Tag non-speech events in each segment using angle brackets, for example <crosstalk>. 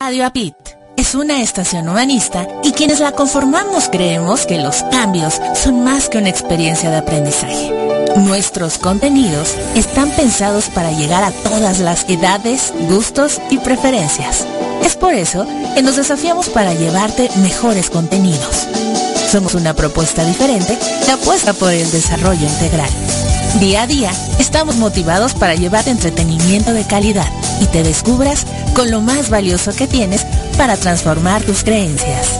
Radio Apit es una estación humanista y quienes la conformamos creemos que los cambios son más que una experiencia de aprendizaje. Nuestros contenidos están pensados para llegar a todas las edades, gustos y preferencias. Es por eso que nos desafiamos para llevarte mejores contenidos. Somos una propuesta diferente que apuesta por el desarrollo integral. Día a día estamos motivados para llevar entretenimiento de calidad y te descubras con lo más valioso que tienes para transformar tus creencias.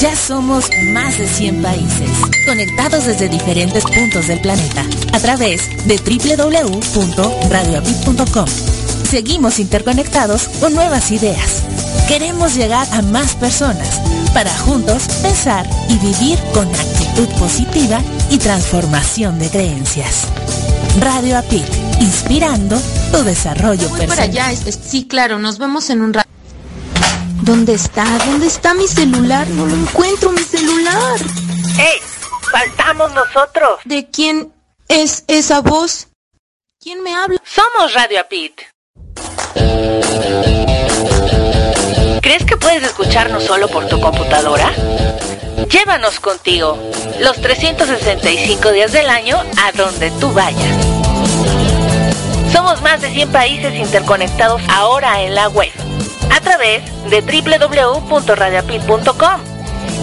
Ya somos más de 100 países, conectados desde diferentes puntos del planeta, a través de www.radioapit.com. Seguimos interconectados con nuevas ideas. Queremos llegar a más personas para juntos pensar y vivir con actitud positiva y transformación de creencias. Radio APIC, inspirando tu desarrollo Voy personal. para allá. sí, claro, nos vemos en un rato. ¿Dónde está? ¿Dónde está mi celular? No lo encuentro, mi celular. ¡Ey! ¡Faltamos nosotros! ¿De quién es esa voz? ¿Quién me habla? Somos Radio Apit. ¿Crees que puedes escucharnos solo por tu computadora? Llévanos contigo los 365 días del año a donde tú vayas. Somos más de 100 países interconectados ahora en la web a través de www.radiapit.com.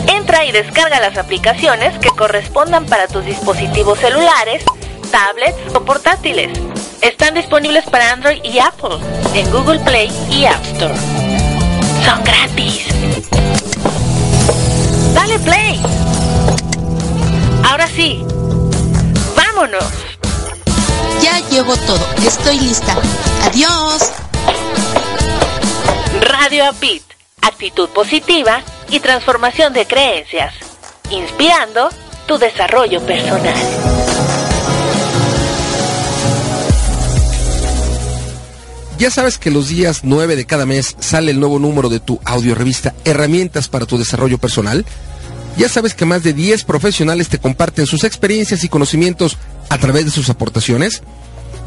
Entra y descarga las aplicaciones que correspondan para tus dispositivos celulares, tablets o portátiles. Están disponibles para Android y Apple en Google Play y App Store. Son gratis. Dale play. Ahora sí. Vámonos. Ya llevo todo. Estoy lista. Adiós. Radio Apit. Actitud positiva y transformación de creencias. Inspirando tu desarrollo personal. Ya sabes que los días 9 de cada mes sale el nuevo número de tu audiorevista Herramientas para tu desarrollo personal. Ya sabes que más de 10 profesionales te comparten sus experiencias y conocimientos a través de sus aportaciones.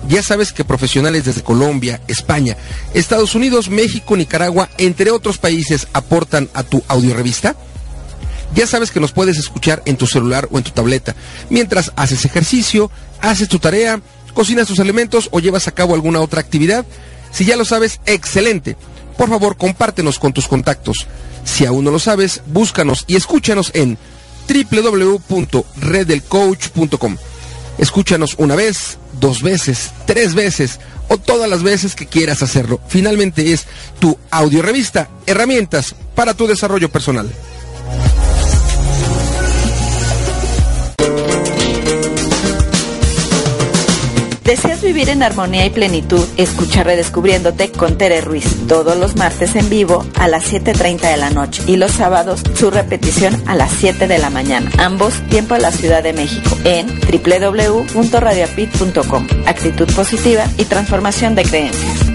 Ya sabes que profesionales desde Colombia, España, Estados Unidos, México, Nicaragua, entre otros países aportan a tu audiorevista. Ya sabes que nos puedes escuchar en tu celular o en tu tableta mientras haces ejercicio, haces tu tarea, cocinas tus alimentos o llevas a cabo alguna otra actividad. Si ya lo sabes, excelente. Por favor, compártenos con tus contactos. Si aún no lo sabes, búscanos y escúchanos en www.redelcoach.com. Escúchanos una vez, dos veces, tres veces o todas las veces que quieras hacerlo. Finalmente es tu audiorevista, herramientas para tu desarrollo personal. ¿Deseas vivir en armonía y plenitud? Escucha Redescubriéndote con Tere Ruiz todos los martes en vivo a las 7.30 de la noche y los sábados su repetición a las 7 de la mañana. Ambos tiempo a la Ciudad de México en www.radiapit.com. Actitud positiva y transformación de creencias.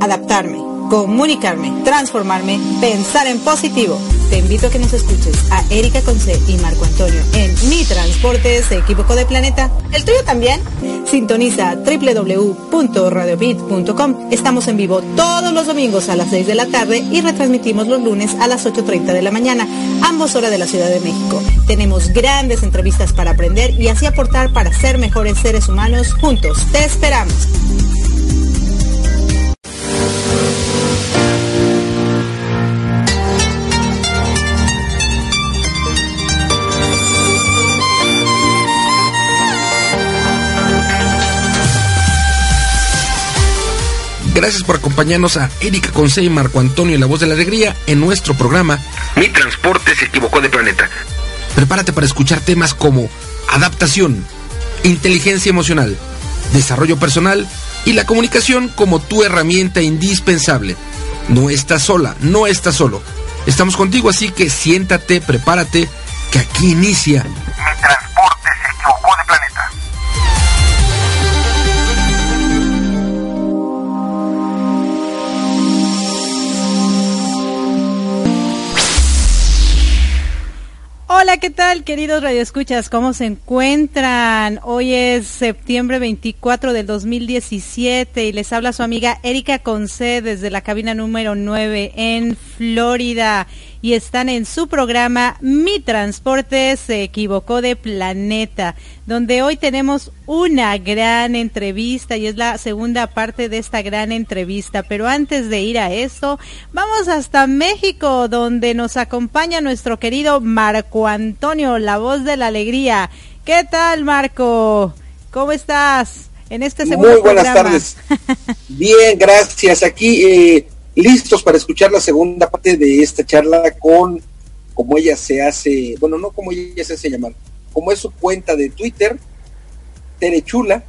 adaptarme, comunicarme, transformarme, pensar en positivo. Te invito a que nos escuches a Erika Conce y Marco Antonio en Mi Transporte se equivocó de planeta. ¿El tuyo también? Sintoniza www.radiobit.com. Estamos en vivo todos los domingos a las 6 de la tarde y retransmitimos los lunes a las 8.30 de la mañana, ambos horas de la Ciudad de México. Tenemos grandes entrevistas para aprender y así aportar para ser mejores seres humanos juntos. Te esperamos. Gracias por acompañarnos a Erika Conce y Marco Antonio La Voz de la Alegría en nuestro programa Mi Transporte se equivocó de planeta. Prepárate para escuchar temas como adaptación, inteligencia emocional, desarrollo personal y la comunicación como tu herramienta indispensable. No estás sola, no estás solo. Estamos contigo, así que siéntate, prepárate, que aquí inicia. Hola, ¿qué tal, queridos radioescuchas? ¿Cómo se encuentran? Hoy es septiembre 24 del 2017 y les habla su amiga Erika Conce desde la cabina número 9 en Florida y están en su programa Mi Transporte se equivocó de planeta, donde hoy tenemos una gran entrevista y es la segunda parte de esta gran entrevista. Pero antes de ir a esto, vamos hasta México, donde nos acompaña nuestro querido Marco Antonio, la voz de la alegría. ¿Qué tal, Marco? ¿Cómo estás? En este segundo Muy buenas tardes. <laughs> Bien, gracias. Aquí eh, listos para escuchar la segunda parte de esta charla con como ella se hace, bueno, no como ella se hace llamar, como es su cuenta de Twitter, Tere Chula,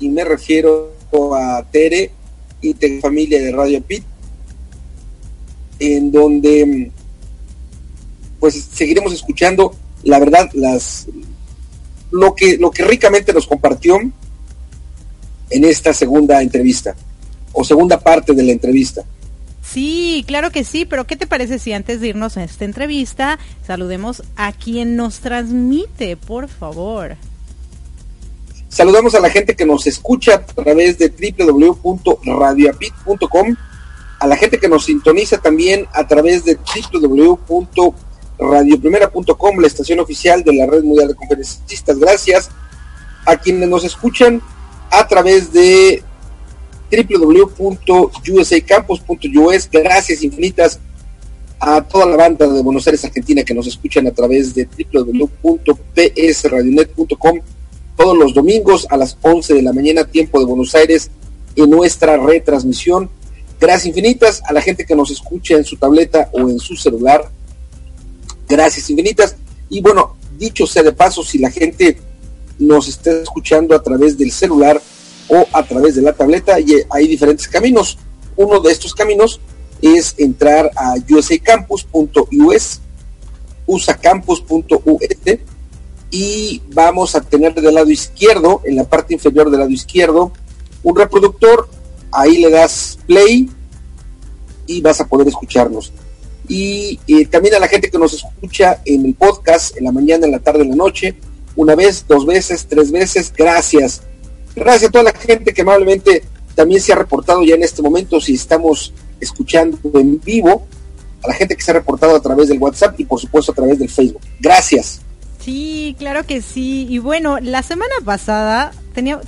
y me refiero a Tere y de familia de Radio Pit, en donde pues seguiremos escuchando, la verdad, las lo que, lo que ricamente nos compartió en esta segunda entrevista, o segunda parte de la entrevista. Sí, claro que sí, pero ¿qué te parece si antes de irnos a esta entrevista saludemos a quien nos transmite, por favor? Saludamos a la gente que nos escucha a través de www.radioapit.com, a la gente que nos sintoniza también a través de www.radioprimera.com, la estación oficial de la Red Mundial de Conferencistas. Gracias a quienes nos escuchan a través de www.usacampus.us. Gracias infinitas a toda la banda de Buenos Aires, Argentina, que nos escuchan a través de www.psradionet.com todos los domingos a las 11 de la mañana, tiempo de Buenos Aires, en nuestra retransmisión. Gracias infinitas a la gente que nos escucha en su tableta o en su celular. Gracias infinitas. Y bueno, dicho sea de paso, si la gente nos está escuchando a través del celular, o a través de la tableta y hay diferentes caminos. Uno de estos caminos es entrar a usacampus.us, usacampus.us y vamos a tener del lado izquierdo, en la parte inferior del lado izquierdo, un reproductor, ahí le das play y vas a poder escucharnos. Y eh, también a la gente que nos escucha en el podcast, en la mañana, en la tarde, en la noche, una vez, dos veces, tres veces, gracias Gracias a toda la gente que amablemente también se ha reportado ya en este momento, si estamos escuchando en vivo, a la gente que se ha reportado a través del WhatsApp y por supuesto a través del Facebook. Gracias. Sí, claro que sí. Y bueno, la semana pasada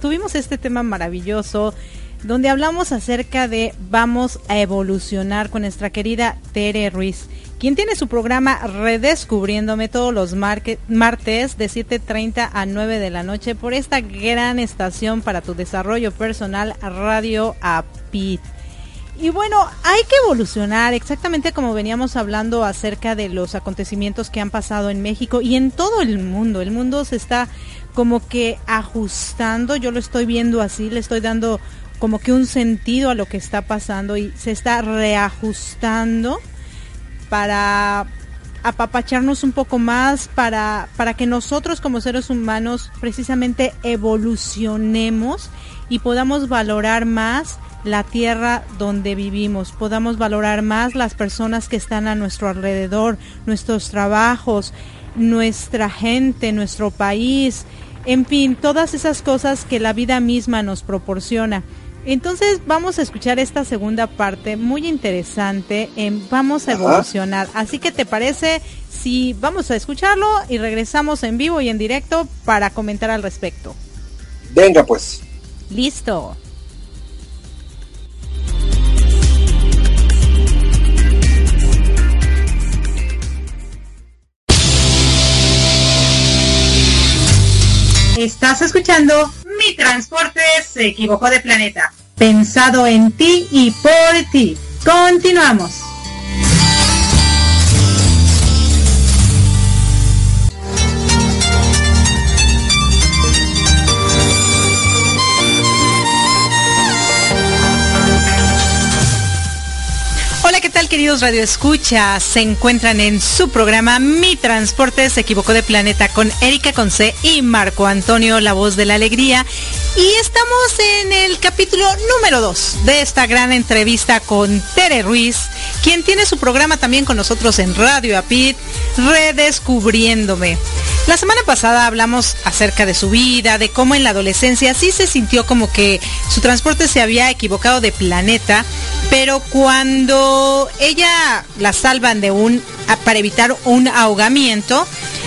tuvimos este tema maravilloso donde hablamos acerca de vamos a evolucionar con nuestra querida Tere Ruiz quien tiene su programa Redescubriéndome todos los martes de 7.30 a 9 de la noche por esta gran estación para tu desarrollo personal Radio APIT. Y bueno, hay que evolucionar, exactamente como veníamos hablando acerca de los acontecimientos que han pasado en México y en todo el mundo. El mundo se está como que ajustando, yo lo estoy viendo así, le estoy dando como que un sentido a lo que está pasando y se está reajustando para apapacharnos un poco más, para, para que nosotros como seres humanos precisamente evolucionemos y podamos valorar más la tierra donde vivimos, podamos valorar más las personas que están a nuestro alrededor, nuestros trabajos, nuestra gente, nuestro país, en fin, todas esas cosas que la vida misma nos proporciona. Entonces vamos a escuchar esta segunda parte muy interesante en Vamos a evolucionar. Así que te parece si vamos a escucharlo y regresamos en vivo y en directo para comentar al respecto. Venga pues. Listo. Estás escuchando Mi Transporte se equivocó de planeta. Pensado en ti y por ti. Continuamos. Queridos Radio Escucha? Se encuentran en su programa Mi Transporte se equivocó de planeta con Erika Conce y Marco Antonio, la voz de la alegría. Y estamos en el capítulo número 2 de esta gran entrevista con Tere Ruiz, quien tiene su programa también con nosotros en Radio Apit, Redescubriéndome. La semana pasada hablamos acerca de su vida, de cómo en la adolescencia sí se sintió como que su transporte se había equivocado de planeta, pero cuando ella la salvan de un para evitar un ahogamiento,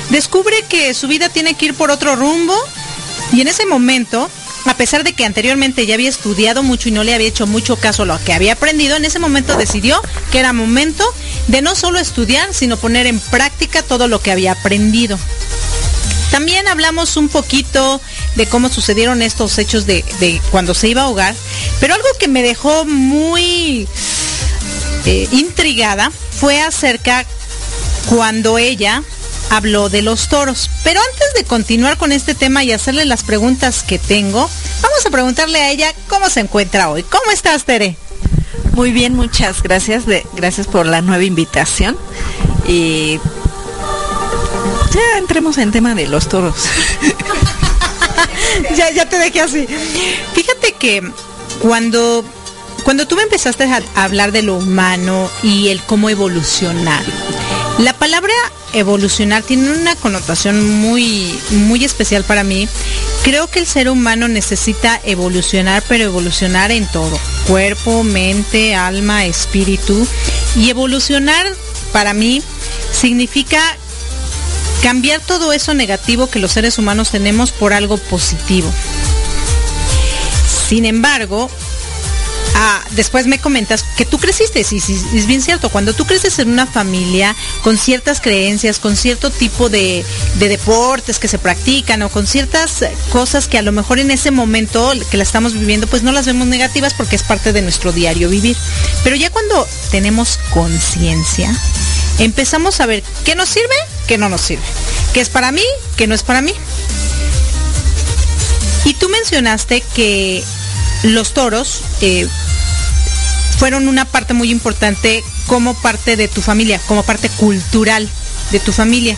descubre que su vida tiene que ir por otro rumbo y en ese momento a pesar de que anteriormente ya había estudiado mucho y no le había hecho mucho caso a lo que había aprendido, en ese momento decidió que era momento de no solo estudiar, sino poner en práctica todo lo que había aprendido. También hablamos un poquito de cómo sucedieron estos hechos de, cuando se iba a ahogar, pero algo que me dejó muy eh, intrigada fue acerca cuando ella habló de los toros. Pero antes de continuar con este tema y hacerle las preguntas que tengo, vamos a preguntarle a ella cómo se encuentra hoy. ¿Cómo estás, Tere? Muy bien, muchas gracias. gracias por la nueva invitación. Y ya entremos en tema de los toros. <laughs> ya, ya te dejé así. Fíjate que cuando, cuando tú me empezaste a hablar de lo humano y el cómo evolucionar, la palabra evolucionar tiene una connotación muy, muy especial para mí. Creo que el ser humano necesita evolucionar, pero evolucionar en todo. Cuerpo, mente, alma, espíritu. Y evolucionar para mí significa cambiar todo eso negativo que los seres humanos tenemos por algo positivo. Sin embargo, ah, después me comentas que tú creciste, sí, es bien cierto, cuando tú creces en una familia con ciertas creencias, con cierto tipo de, de, deportes que se practican o con ciertas cosas que a lo mejor en ese momento que la estamos viviendo, pues no las vemos negativas porque es parte de nuestro diario vivir. Pero ya cuando tenemos conciencia, empezamos a ver qué nos sirve, qué no nos sirve, qué es para mí, qué no es para mí. Y tú mencionaste que los toros eh, fueron una parte muy importante como parte de tu familia, como parte cultural de tu familia.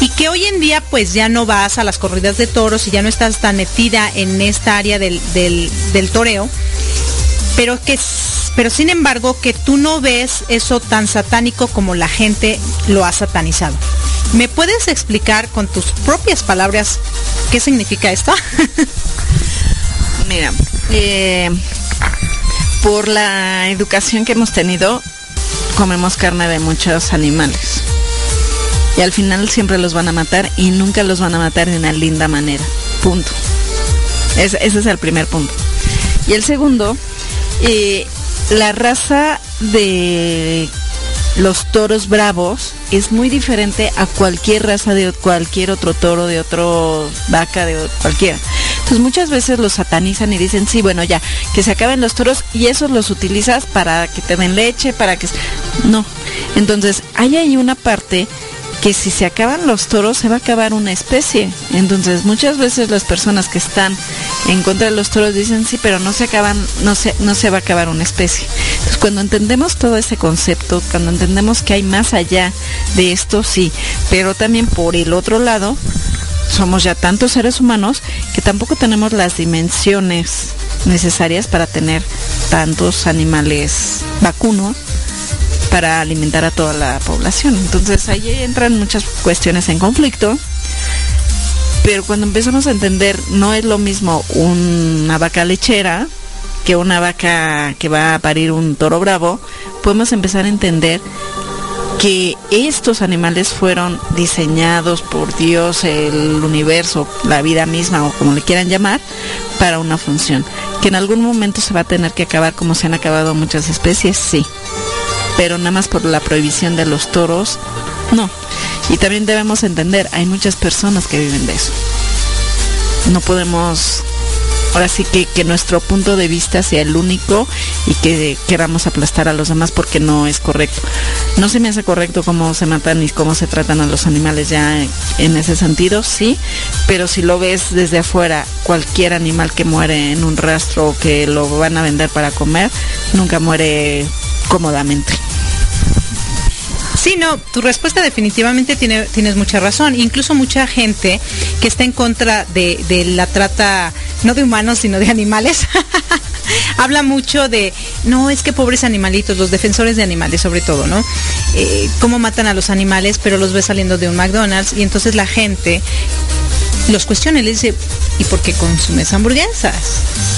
Y que hoy en día pues ya no vas a las corridas de toros y ya no estás tan metida en esta área del, del toreo, pero que pero sin embargo que tú no ves eso tan satánico como la gente lo ha satanizado. ¿Me puedes explicar con tus propias palabras qué significa esto? <laughs> Mira, eh, por la educación que hemos tenido, comemos carne de muchos animales. Y al final siempre los van a matar y nunca los van a matar de una linda manera. Punto. ese es el primer punto. Y el segundo, eh, la raza de los toros bravos es muy diferente a cualquier raza de cualquier otro toro, de otro vaca, de cualquiera. Entonces muchas veces los satanizan y dicen, sí, bueno, ya, que se acaben los toros y esos los utilizas para que te den leche, para que... No. Entonces, hay ahí una parte que si se acaban los toros se va a acabar una especie. Entonces muchas veces las personas que están en contra de los toros dicen sí, pero no se acaban, no se, no se va a acabar una especie. Entonces cuando entendemos todo ese concepto, cuando entendemos que hay más allá de esto, sí, pero también por el otro lado, somos ya tantos seres humanos que tampoco tenemos las dimensiones necesarias para tener tantos animales vacunos para alimentar a toda la población. Entonces ahí entran muchas cuestiones en conflicto. Pero cuando empezamos a entender, no es lo mismo una vaca lechera que una vaca que va a parir un toro bravo, podemos empezar a entender que estos animales fueron diseñados por Dios, el universo, la vida misma o como le quieran llamar, para una función. Que en algún momento se va a tener que acabar como se han acabado muchas especies, sí pero nada más por la prohibición de los toros, no. Y también debemos entender, hay muchas personas que viven de eso. No podemos, ahora sí que, que nuestro punto de vista sea el único y que queramos aplastar a los demás porque no es correcto. No se me hace correcto cómo se matan y cómo se tratan a los animales ya en ese sentido, sí, pero si lo ves desde afuera, cualquier animal que muere en un rastro o que lo van a vender para comer, nunca muere cómodamente. Sí, no, tu respuesta definitivamente tiene, tienes mucha razón. Incluso mucha gente que está en contra de, de la trata, no de humanos, sino de animales, <laughs> habla mucho de, no, es que pobres animalitos, los defensores de animales sobre todo, ¿no? Eh, cómo matan a los animales, pero los ves saliendo de un McDonald's y entonces la gente los cuestiona y le dice, ¿y por qué consumes hamburguesas?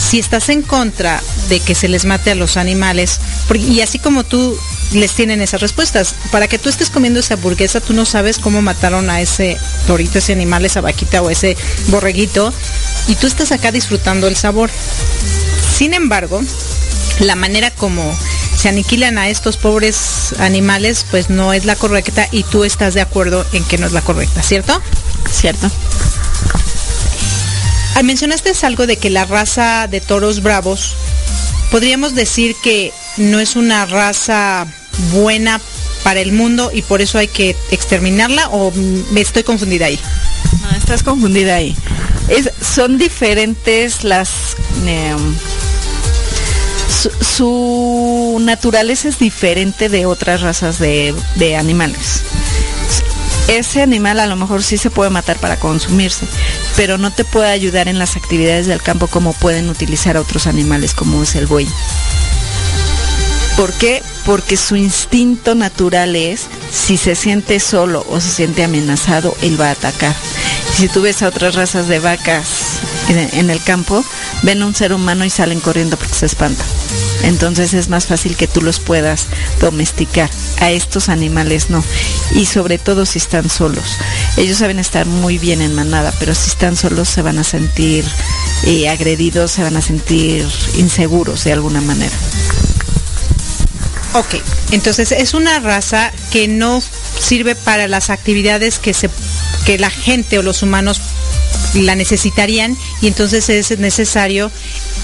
Si estás en contra de que se les mate a los animales, y así como tú les tienen esas respuestas, para que tú estés comiendo esa hamburguesa, tú no sabes cómo mataron a ese torito, ese animal, esa vaquita o ese borreguito, y tú estás acá disfrutando el sabor. Sin embargo, la manera como se aniquilan a estos pobres animales, pues no es la correcta y tú estás de acuerdo en que no es la correcta, ¿cierto? ¿Cierto? Ah, mencionaste algo de que la raza de toros bravos, podríamos decir que no es una raza buena para el mundo y por eso hay que exterminarla o me estoy confundida ahí. No, estás confundida ahí. Son diferentes las... em, su, naturaleza es diferente de otras razas de animales. Ese animal a lo mejor sí se puede matar para consumirse, pero no te puede ayudar en las actividades del campo como pueden utilizar a otros animales como es el buey. ¿Por qué? Porque su instinto natural es, si se siente solo o se siente amenazado, él va a atacar. Si tú ves a otras razas de vacas en, el campo, ven a un ser humano y salen corriendo porque se espantan. Entonces es más fácil que tú los puedas domesticar. A estos animales no. Y sobre todo si están solos. Ellos saben estar muy bien en manada, pero si están solos se van a sentir eh, agredidos, se van a sentir inseguros de alguna manera. Ok, entonces es una raza que no sirve para las actividades que se que la gente o los humanos la necesitarían y entonces es necesario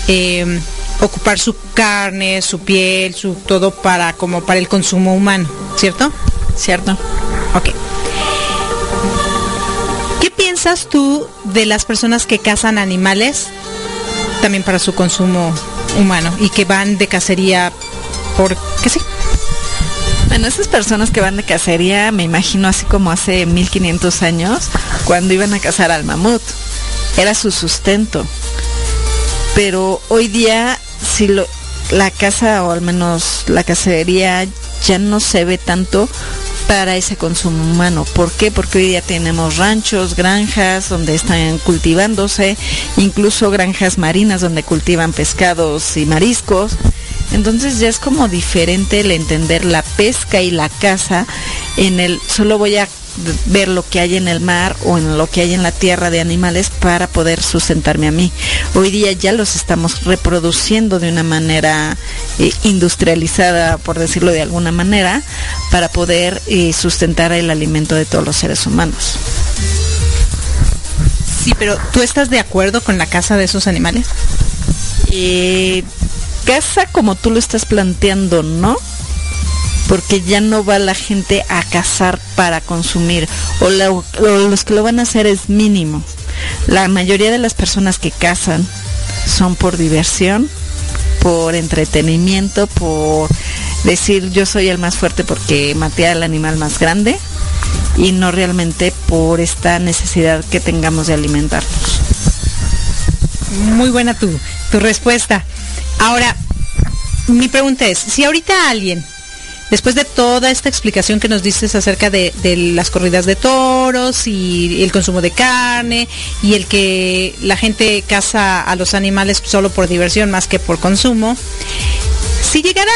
eh, ocupar su carne, su piel, su todo para como para el consumo humano, ¿cierto? ¿Cierto? Ok. ¿Qué piensas tú de las personas que cazan animales también para su consumo humano y que van de cacería porque sí? Bueno, esas personas que van de cacería, me imagino así como hace 1500 años, cuando iban a cazar al mamut. Era su sustento. Pero hoy día, si lo, la caza, o al menos la cacería, ya no se ve tanto para ese consumo humano. ¿Por qué? Porque hoy día tenemos ranchos, granjas donde están cultivándose, incluso granjas marinas donde cultivan pescados y mariscos. Entonces ya es como diferente el entender la pesca y la caza en el solo voy a ver lo que hay en el mar o en lo que hay en la tierra de animales para poder sustentarme a mí. Hoy día ya los estamos reproduciendo de una manera eh, industrializada, por decirlo de alguna manera, para poder eh, sustentar el alimento de todos los seres humanos. Sí, pero ¿tú estás de acuerdo con la caza de esos animales? Eh, caza como tú lo estás planteando, ¿no? Porque ya no va la gente a cazar para consumir, o, o los que lo van a hacer es mínimo. La mayoría de las personas que cazan son por diversión, por entretenimiento, por decir yo soy el más fuerte porque maté al animal más grande y no realmente por esta necesidad que tengamos de alimentarnos. Muy buena tu, tu respuesta. Ahora, mi pregunta es, si ahorita alguien, después de toda esta explicación que nos dices acerca de, de las corridas de toros y el consumo de carne y el que la gente caza a los animales solo por diversión más que por consumo, si llegara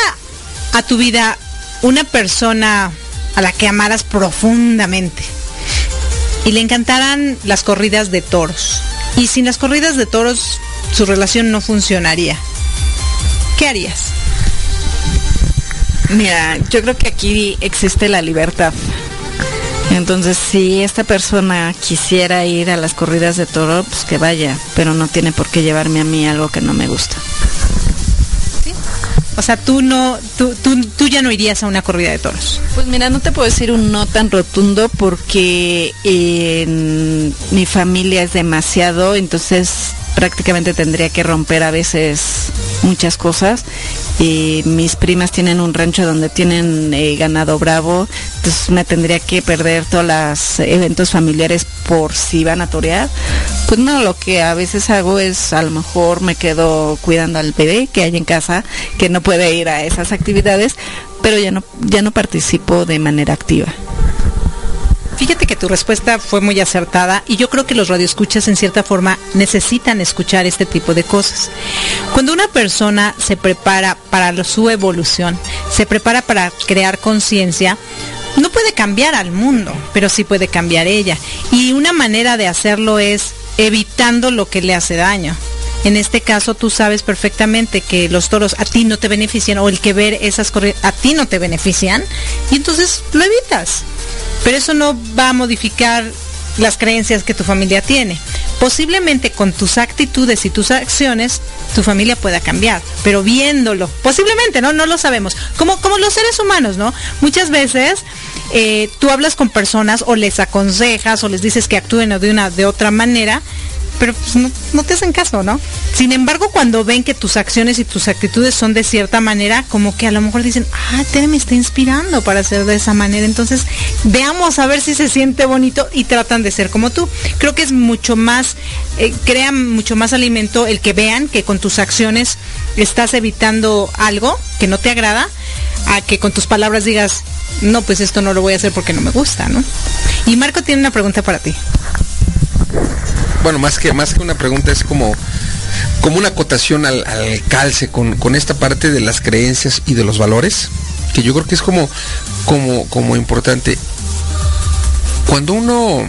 a tu vida una persona a la que amaras profundamente y le encantaran las corridas de toros, y sin las corridas de toros su relación no funcionaría, ¿qué harías? Mira, yo creo que aquí existe la libertad. Entonces, si esta persona quisiera ir a las corridas de toro, pues que vaya, pero no tiene por qué llevarme a mí algo que no me gusta. O sea, tú no, tú, tú, tú ya no irías a una corrida de toros. Pues mira, no te puedo decir un no tan rotundo porque en mi familia es demasiado, entonces prácticamente tendría que romper a veces muchas cosas. Y mis primas tienen un rancho donde tienen eh, ganado bravo, entonces me tendría que perder todos los eventos familiares por si van a torear. Pues no, lo que a veces hago es a lo mejor me quedo cuidando al bebé que hay en casa, que no puede ir a esas actividades, pero ya no, ya no participo de manera activa. Fíjate que tu respuesta fue muy acertada y yo creo que los radioescuchas en cierta forma necesitan escuchar este tipo de cosas. Cuando una persona se prepara para su evolución, se prepara para crear conciencia, no puede cambiar al mundo, pero sí puede cambiar ella. Y una manera de hacerlo es evitando lo que le hace daño. En este caso tú sabes perfectamente que los toros a ti no te benefician o el que ver esas corridas a ti no te benefician y entonces lo evitas. Pero eso no va a modificar las creencias que tu familia tiene. Posiblemente con tus actitudes y tus acciones tu familia pueda cambiar, pero viéndolo, posiblemente, ¿no? No lo sabemos. Como, como los seres humanos, ¿no? Muchas veces eh, tú hablas con personas o les aconsejas o les dices que actúen de una de otra manera pero pues no, te hacen caso, ¿no? Sin embargo, cuando ven que tus acciones y tus actitudes son de cierta manera, como que a lo mejor dicen, ah, Tere me está inspirando para hacer de esa manera, entonces veamos a ver si se siente bonito y tratan de ser como tú. Creo que es mucho más, eh, crea mucho más alimento el que vean que con tus acciones estás evitando algo que no te agrada, a que con tus palabras digas, no, pues esto no lo voy a hacer porque no me gusta, ¿no? Y Marco tiene una pregunta para ti bueno, más que, más que una pregunta, es como, como una acotación al, calce con, con, esta parte de las creencias y de los valores, que yo creo que es como, como, como importante. Cuando uno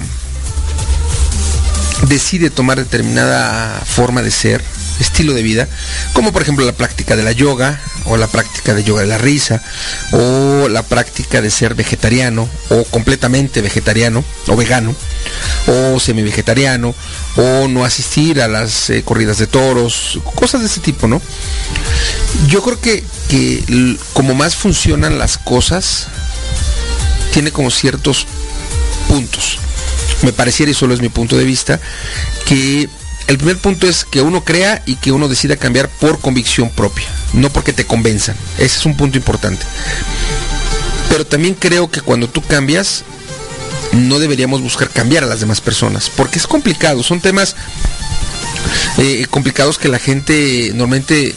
decide tomar determinada forma de ser, estilo de vida, como por ejemplo la práctica de la yoga, o la práctica de yoga de la risa, o la práctica de ser vegetariano, o completamente vegetariano, o vegano, o semi-vegetariano, o no asistir a las eh, corridas de toros, cosas de ese tipo, ¿no? Yo creo que, que como más funcionan las cosas, tiene como ciertos puntos. Me pareciera, y solo es mi punto de vista, que el primer punto es que uno crea y que uno decida cambiar por convicción propia, no porque te convenzan. Ese es un punto importante. Pero también creo que cuando tú cambias, no deberíamos buscar cambiar a las demás personas, porque es complicado, son temas eh, complicados que la gente normalmente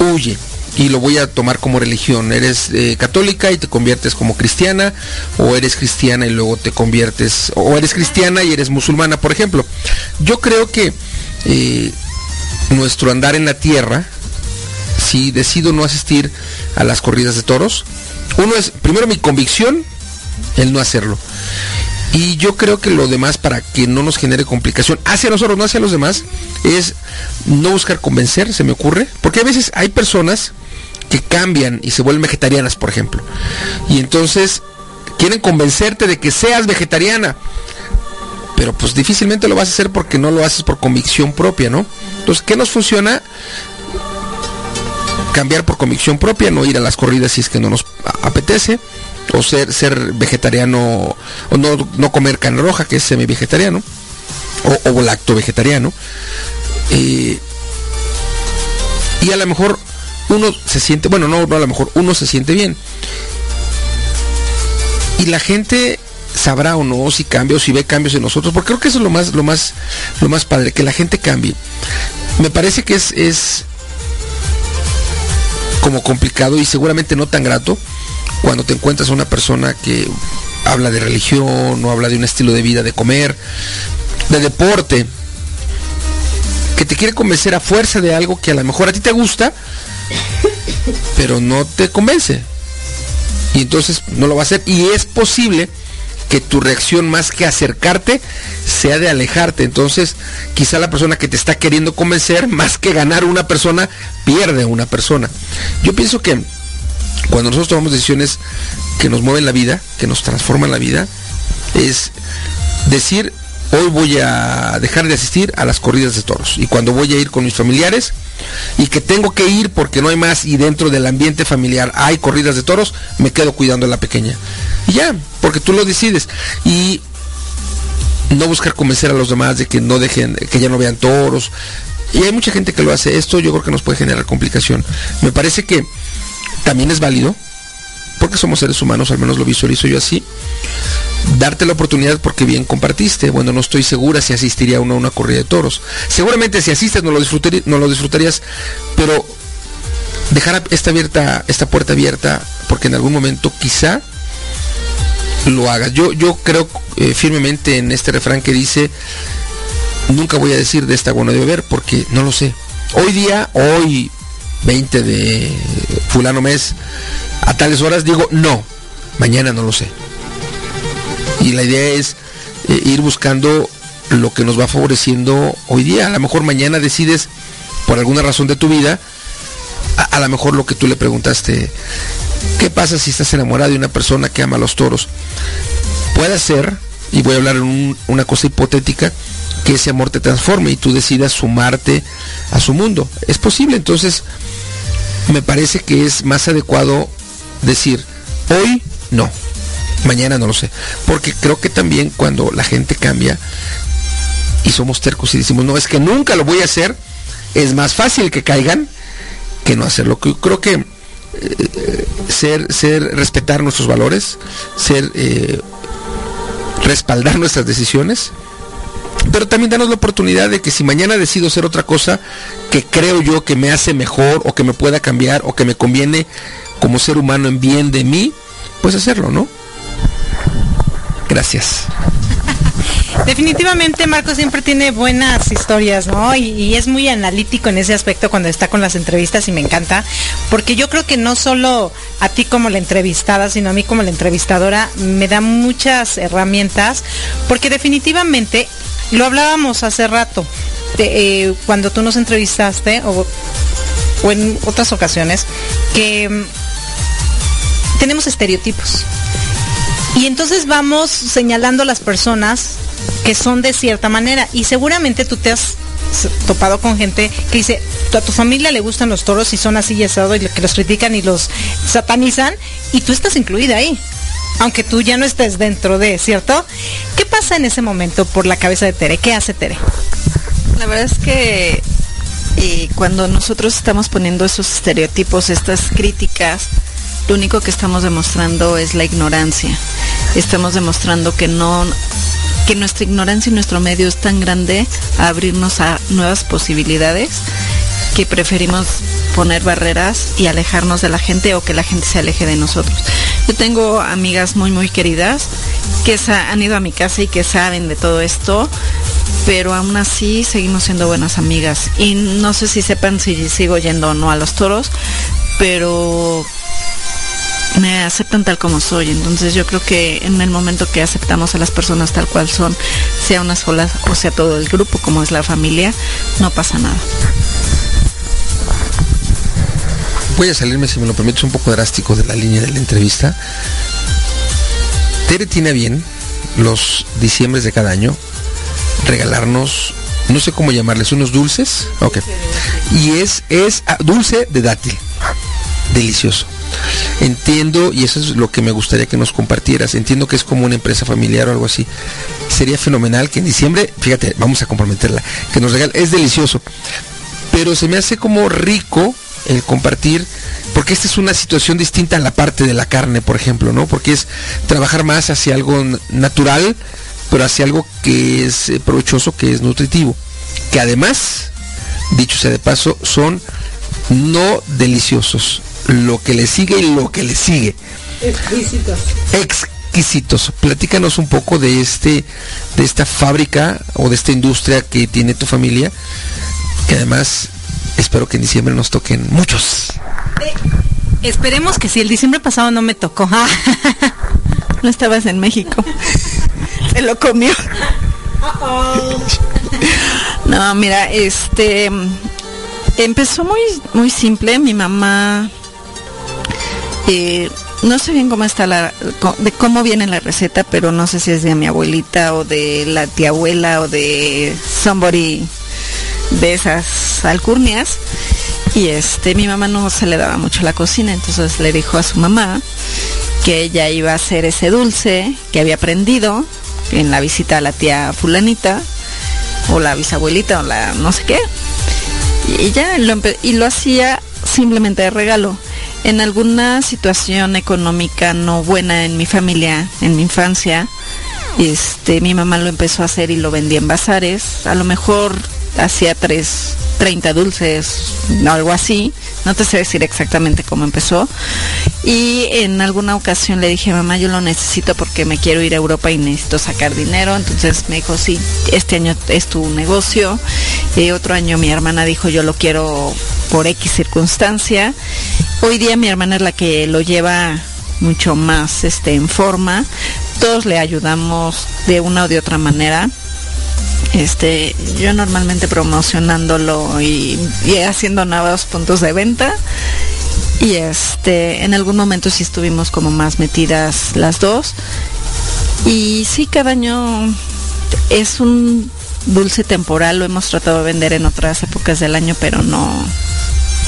huye y lo voy a tomar como religión. Eres eh, católica y te conviertes como cristiana, o eres cristiana y luego te conviertes, o eres cristiana y eres musulmana, por ejemplo. Yo creo que eh, nuestro andar en la tierra, si decido no asistir a las corridas de toros, uno es, primero mi convicción, el no hacerlo. Y yo creo que lo demás, para que no nos genere complicación, hacia nosotros, no hacia los demás, es no buscar convencer, se me ocurre. Porque a veces hay personas que cambian y se vuelven vegetarianas, por ejemplo. Y entonces quieren convencerte de que seas vegetariana. Pero pues difícilmente lo vas a hacer porque no lo haces por convicción propia, ¿no? Entonces, ¿qué nos funciona? Cambiar por convicción propia, no ir a las corridas si es que no nos apetece o ser, ser vegetariano, o no, no comer carne roja, que es semi-vegetariano, o, o, lacto vegetariano. Eh, y a lo mejor uno se siente, bueno, no, no a lo mejor uno se siente bien. Y la gente sabrá o no si cambia o si ve cambios en nosotros, porque creo que eso es lo más, lo más, lo más padre, que la gente cambie. Me parece que es, es como complicado y seguramente no tan grato cuando te encuentras a una persona que habla de religión o habla de un estilo de vida, de comer, de deporte, que te quiere convencer a fuerza de algo que a lo mejor a ti te gusta, pero no te convence. Y entonces no lo va a hacer. Y es posible que tu reacción más que acercarte sea de alejarte. Entonces, quizá la persona que te está queriendo convencer, más que ganar una persona, pierde una persona. Yo pienso que cuando nosotros tomamos decisiones que nos mueven la vida, que nos transforman la vida, es decir, hoy voy a dejar de asistir a las corridas de toros. Y cuando voy a ir con mis familiares y que tengo que ir porque no hay más y dentro del ambiente familiar hay corridas de toros, me quedo cuidando a la pequeña. Y ya, porque tú lo decides. Y no buscar convencer a los demás de que no dejen, que ya no vean toros. Y hay mucha gente que lo hace. Esto yo creo que nos puede generar complicación. Me parece que también es válido, porque somos seres humanos, al menos lo visualizo yo así, darte la oportunidad porque bien compartiste. Bueno, no estoy segura si asistiría uno a una corrida de toros. Seguramente si asistes no lo, no lo disfrutarías, pero dejar esta, abierta, esta puerta abierta porque en algún momento quizá lo hagas. Yo, yo creo eh, firmemente en este refrán que dice, nunca voy a decir de esta bueno de beber porque no lo sé. Hoy día, hoy 20 de fulano mes, a tales horas digo, no, mañana no lo sé. Y la idea es eh, ir buscando lo que nos va favoreciendo hoy día. A lo mejor mañana decides, por alguna razón de tu vida, a, lo mejor lo que tú le preguntaste, ¿qué pasa si estás enamorado de una persona que ama los toros? Puede ser, y voy a hablar en una cosa hipotética, que ese amor te transforme y tú decidas sumarte a su mundo. Es posible, entonces me parece que es más adecuado decir, hoy no, mañana no lo sé. Porque creo que también cuando la gente cambia y somos tercos y decimos, no, es que nunca lo voy a hacer, es más fácil que caigan que no hacerlo. Creo que eh, ser, ser, respetar nuestros valores, ser, eh, respaldar nuestras decisiones, pero también danos la oportunidad de que si mañana decido hacer otra cosa que creo yo que me hace mejor o que me pueda cambiar o que me conviene como ser humano en bien de mí, pues hacerlo, ¿no? Gracias. Definitivamente Marco siempre tiene buenas historias, ¿no? Y, es muy analítico en ese aspecto cuando está con las entrevistas y me encanta, porque yo creo que no solo a ti como la entrevistada, sino a mí como la entrevistadora, me da muchas herramientas, porque definitivamente lo hablábamos hace rato, eh, cuando tú nos entrevistaste, o, en otras ocasiones, que mm, tenemos estereotipos. Y entonces vamos señalando las personas que son de cierta manera. Y seguramente tú te has topado con gente que dice, a tu familia le gustan los toros y son así y asado y que los critican y los satanizan y tú estás incluida ahí aunque tú ya no estés dentro de, ¿cierto? ¿Qué pasa en ese momento por la cabeza de Tere? ¿Qué hace Tere? La verdad es que eh, cuando nosotros estamos poniendo esos estereotipos, estas críticas, lo único que estamos demostrando es la ignorancia. Estamos demostrando que no que nuestra ignorancia y nuestro medio es tan grande a abrirnos a nuevas posibilidades que preferimos poner barreras y alejarnos de la gente o que la gente se aleje de nosotros. Yo tengo amigas muy, muy queridas que han ido a mi casa y que saben de todo esto, pero aún así seguimos siendo buenas amigas. Y no sé si sepan si sigo yendo o no a los toros, pero me aceptan tal como soy. Entonces yo creo que en el momento que aceptamos a las personas tal cual son, sea una sola o sea todo el grupo, como es la familia, no pasa nada voy a salirme, si me lo permites, un poco drástico de la línea de la entrevista. Tere tiene bien los diciembres de cada año regalarnos, no sé cómo llamarles, unos dulces. Ok. Y es, es ah, dulce de dátil. Delicioso. Entiendo, y eso es lo que me gustaría que nos compartieras, entiendo que es como una empresa familiar o algo así. Sería fenomenal que en diciembre, fíjate, vamos a comprometerla, que nos regale, es delicioso. Pero se me hace como rico el compartir, porque esta es una situación distinta a la parte de la carne, por ejemplo, ¿no? Porque es trabajar más hacia algo natural, pero hacia algo que es eh, provechoso, que es nutritivo, que además, dicho sea de paso, son no deliciosos, lo que le sigue y lo que le sigue. Exquisitos. Exquisitos. Platícanos un poco de este, de esta fábrica o de esta industria que tiene tu familia, que además espero que en diciembre nos toquen muchos. Eh, esperemos que si el diciembre pasado no me tocó. <laughs> no estabas en México. <laughs> Se lo comió. no, mira, este empezó muy muy simple. Mi mamá eh, no sé bien cómo está la de cómo viene la receta, pero no sé si es de mi abuelita o de la tía abuela o de somebody de esas alcurnias y este mi mamá no se le daba mucho la cocina, entonces le dijo a su mamá que ella iba a hacer ese dulce que había aprendido en la visita a la tía fulanita o la bisabuelita o la no sé qué Y ya lo, y lo hacía simplemente de regalo. En alguna situación económica no buena en mi familia, en mi infancia, este, mi mamá lo empezó a hacer y lo vendía en bazares. A lo mejor hacía tres, 30 dulces, algo así. No te sé decir exactamente cómo empezó. Y en alguna ocasión le dije, mamá, yo lo necesito porque me quiero ir a Europa y necesito sacar dinero. Entonces me dijo, sí, este año es tu negocio. Y otro año mi hermana dijo, yo lo quiero por X circunstancia. Hoy día mi hermana es la que lo lleva mucho más este, en forma. Todos le ayudamos de una o de otra manera este, yo normalmente promocionándolo y, haciendo nuevos puntos de venta. Y este, en algún momento sí estuvimos como más metidas las dos. Y sí, cada año es un dulce temporal, lo hemos tratado de vender en otras épocas del año, pero no,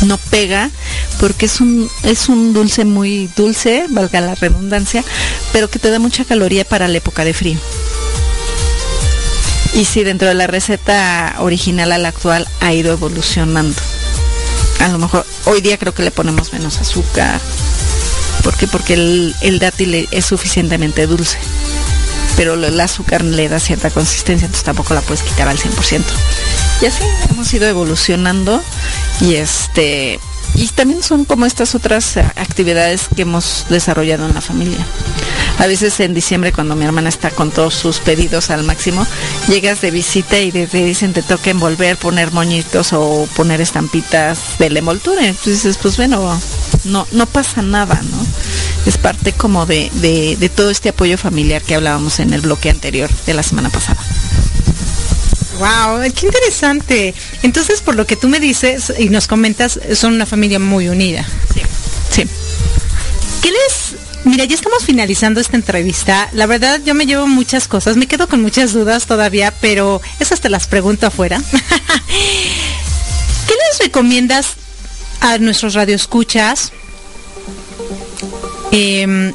no pega porque es un es un dulce muy dulce, valga la redundancia, pero que te da mucha caloría para la época de frío. Y sí, dentro de la receta original a la actual ha ido evolucionando. A lo mejor hoy día creo que le ponemos menos azúcar. ¿Por qué? Porque el, dátil es suficientemente dulce. Pero el azúcar le da cierta consistencia, entonces tampoco la puedes quitar al 100%. Y así hemos ido evolucionando y este y también son como estas otras actividades que hemos desarrollado en la familia. A veces en diciembre cuando mi hermana está con todos sus pedidos al máximo, llegas de visita y te dicen te toca envolver, poner moñitos o poner estampitas de la envoltura. Entonces dices, pues bueno, no, no pasa nada, ¿no? Es parte como de, de, de todo este apoyo familiar que hablábamos en el bloque anterior de la semana pasada. Wow, qué interesante. Entonces, por lo que tú me dices y nos comentas, son una familia muy unida. Sí. Sí. ¿Qué les Mira, ya estamos finalizando esta entrevista. La verdad, yo me llevo muchas cosas. Me quedo con muchas dudas todavía, pero esas te las pregunto afuera. <laughs> ¿Qué les recomiendas a nuestros radioescuchas? Eh,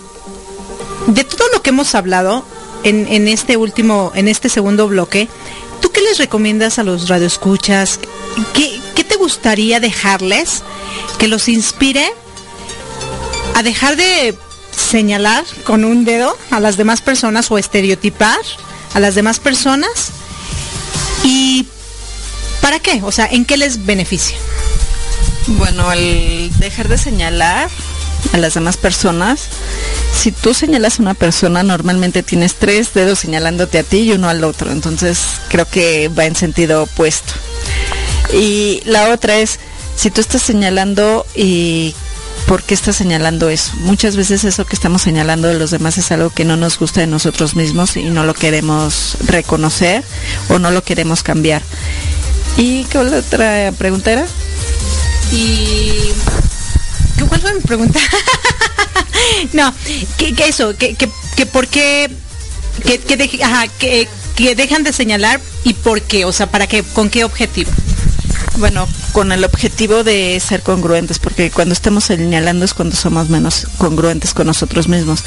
de todo lo que hemos hablado en, en este último, en este segundo bloque, ¿tú qué les recomiendas a los radioescuchas? ¿Qué, ¿Qué te gustaría dejarles que los inspire a dejar de señalar con un dedo a las demás personas o estereotipar a las demás personas? ¿Y para qué? O sea, ¿en qué les beneficia? Bueno, el dejar de señalar a las demás personas, si tú señalas a una persona, normalmente tienes tres dedos señalándote a ti y uno al otro. Entonces creo que va en sentido opuesto. Y la otra es, si tú estás señalando y ¿por qué estás señalando eso? Muchas veces eso que estamos señalando de los demás es algo que no nos gusta de nosotros mismos y no lo queremos reconocer o no lo queremos cambiar. ¿Y qué otra pregunta era? Y ¿Cuál fue mi pregunta? <laughs> no, que, eso, que, que, por qué, que, dejan de señalar y por qué, o sea, para qué, con qué objetivo. Bueno, con el objetivo de ser congruentes, porque cuando estamos señalando es cuando somos menos congruentes con nosotros mismos.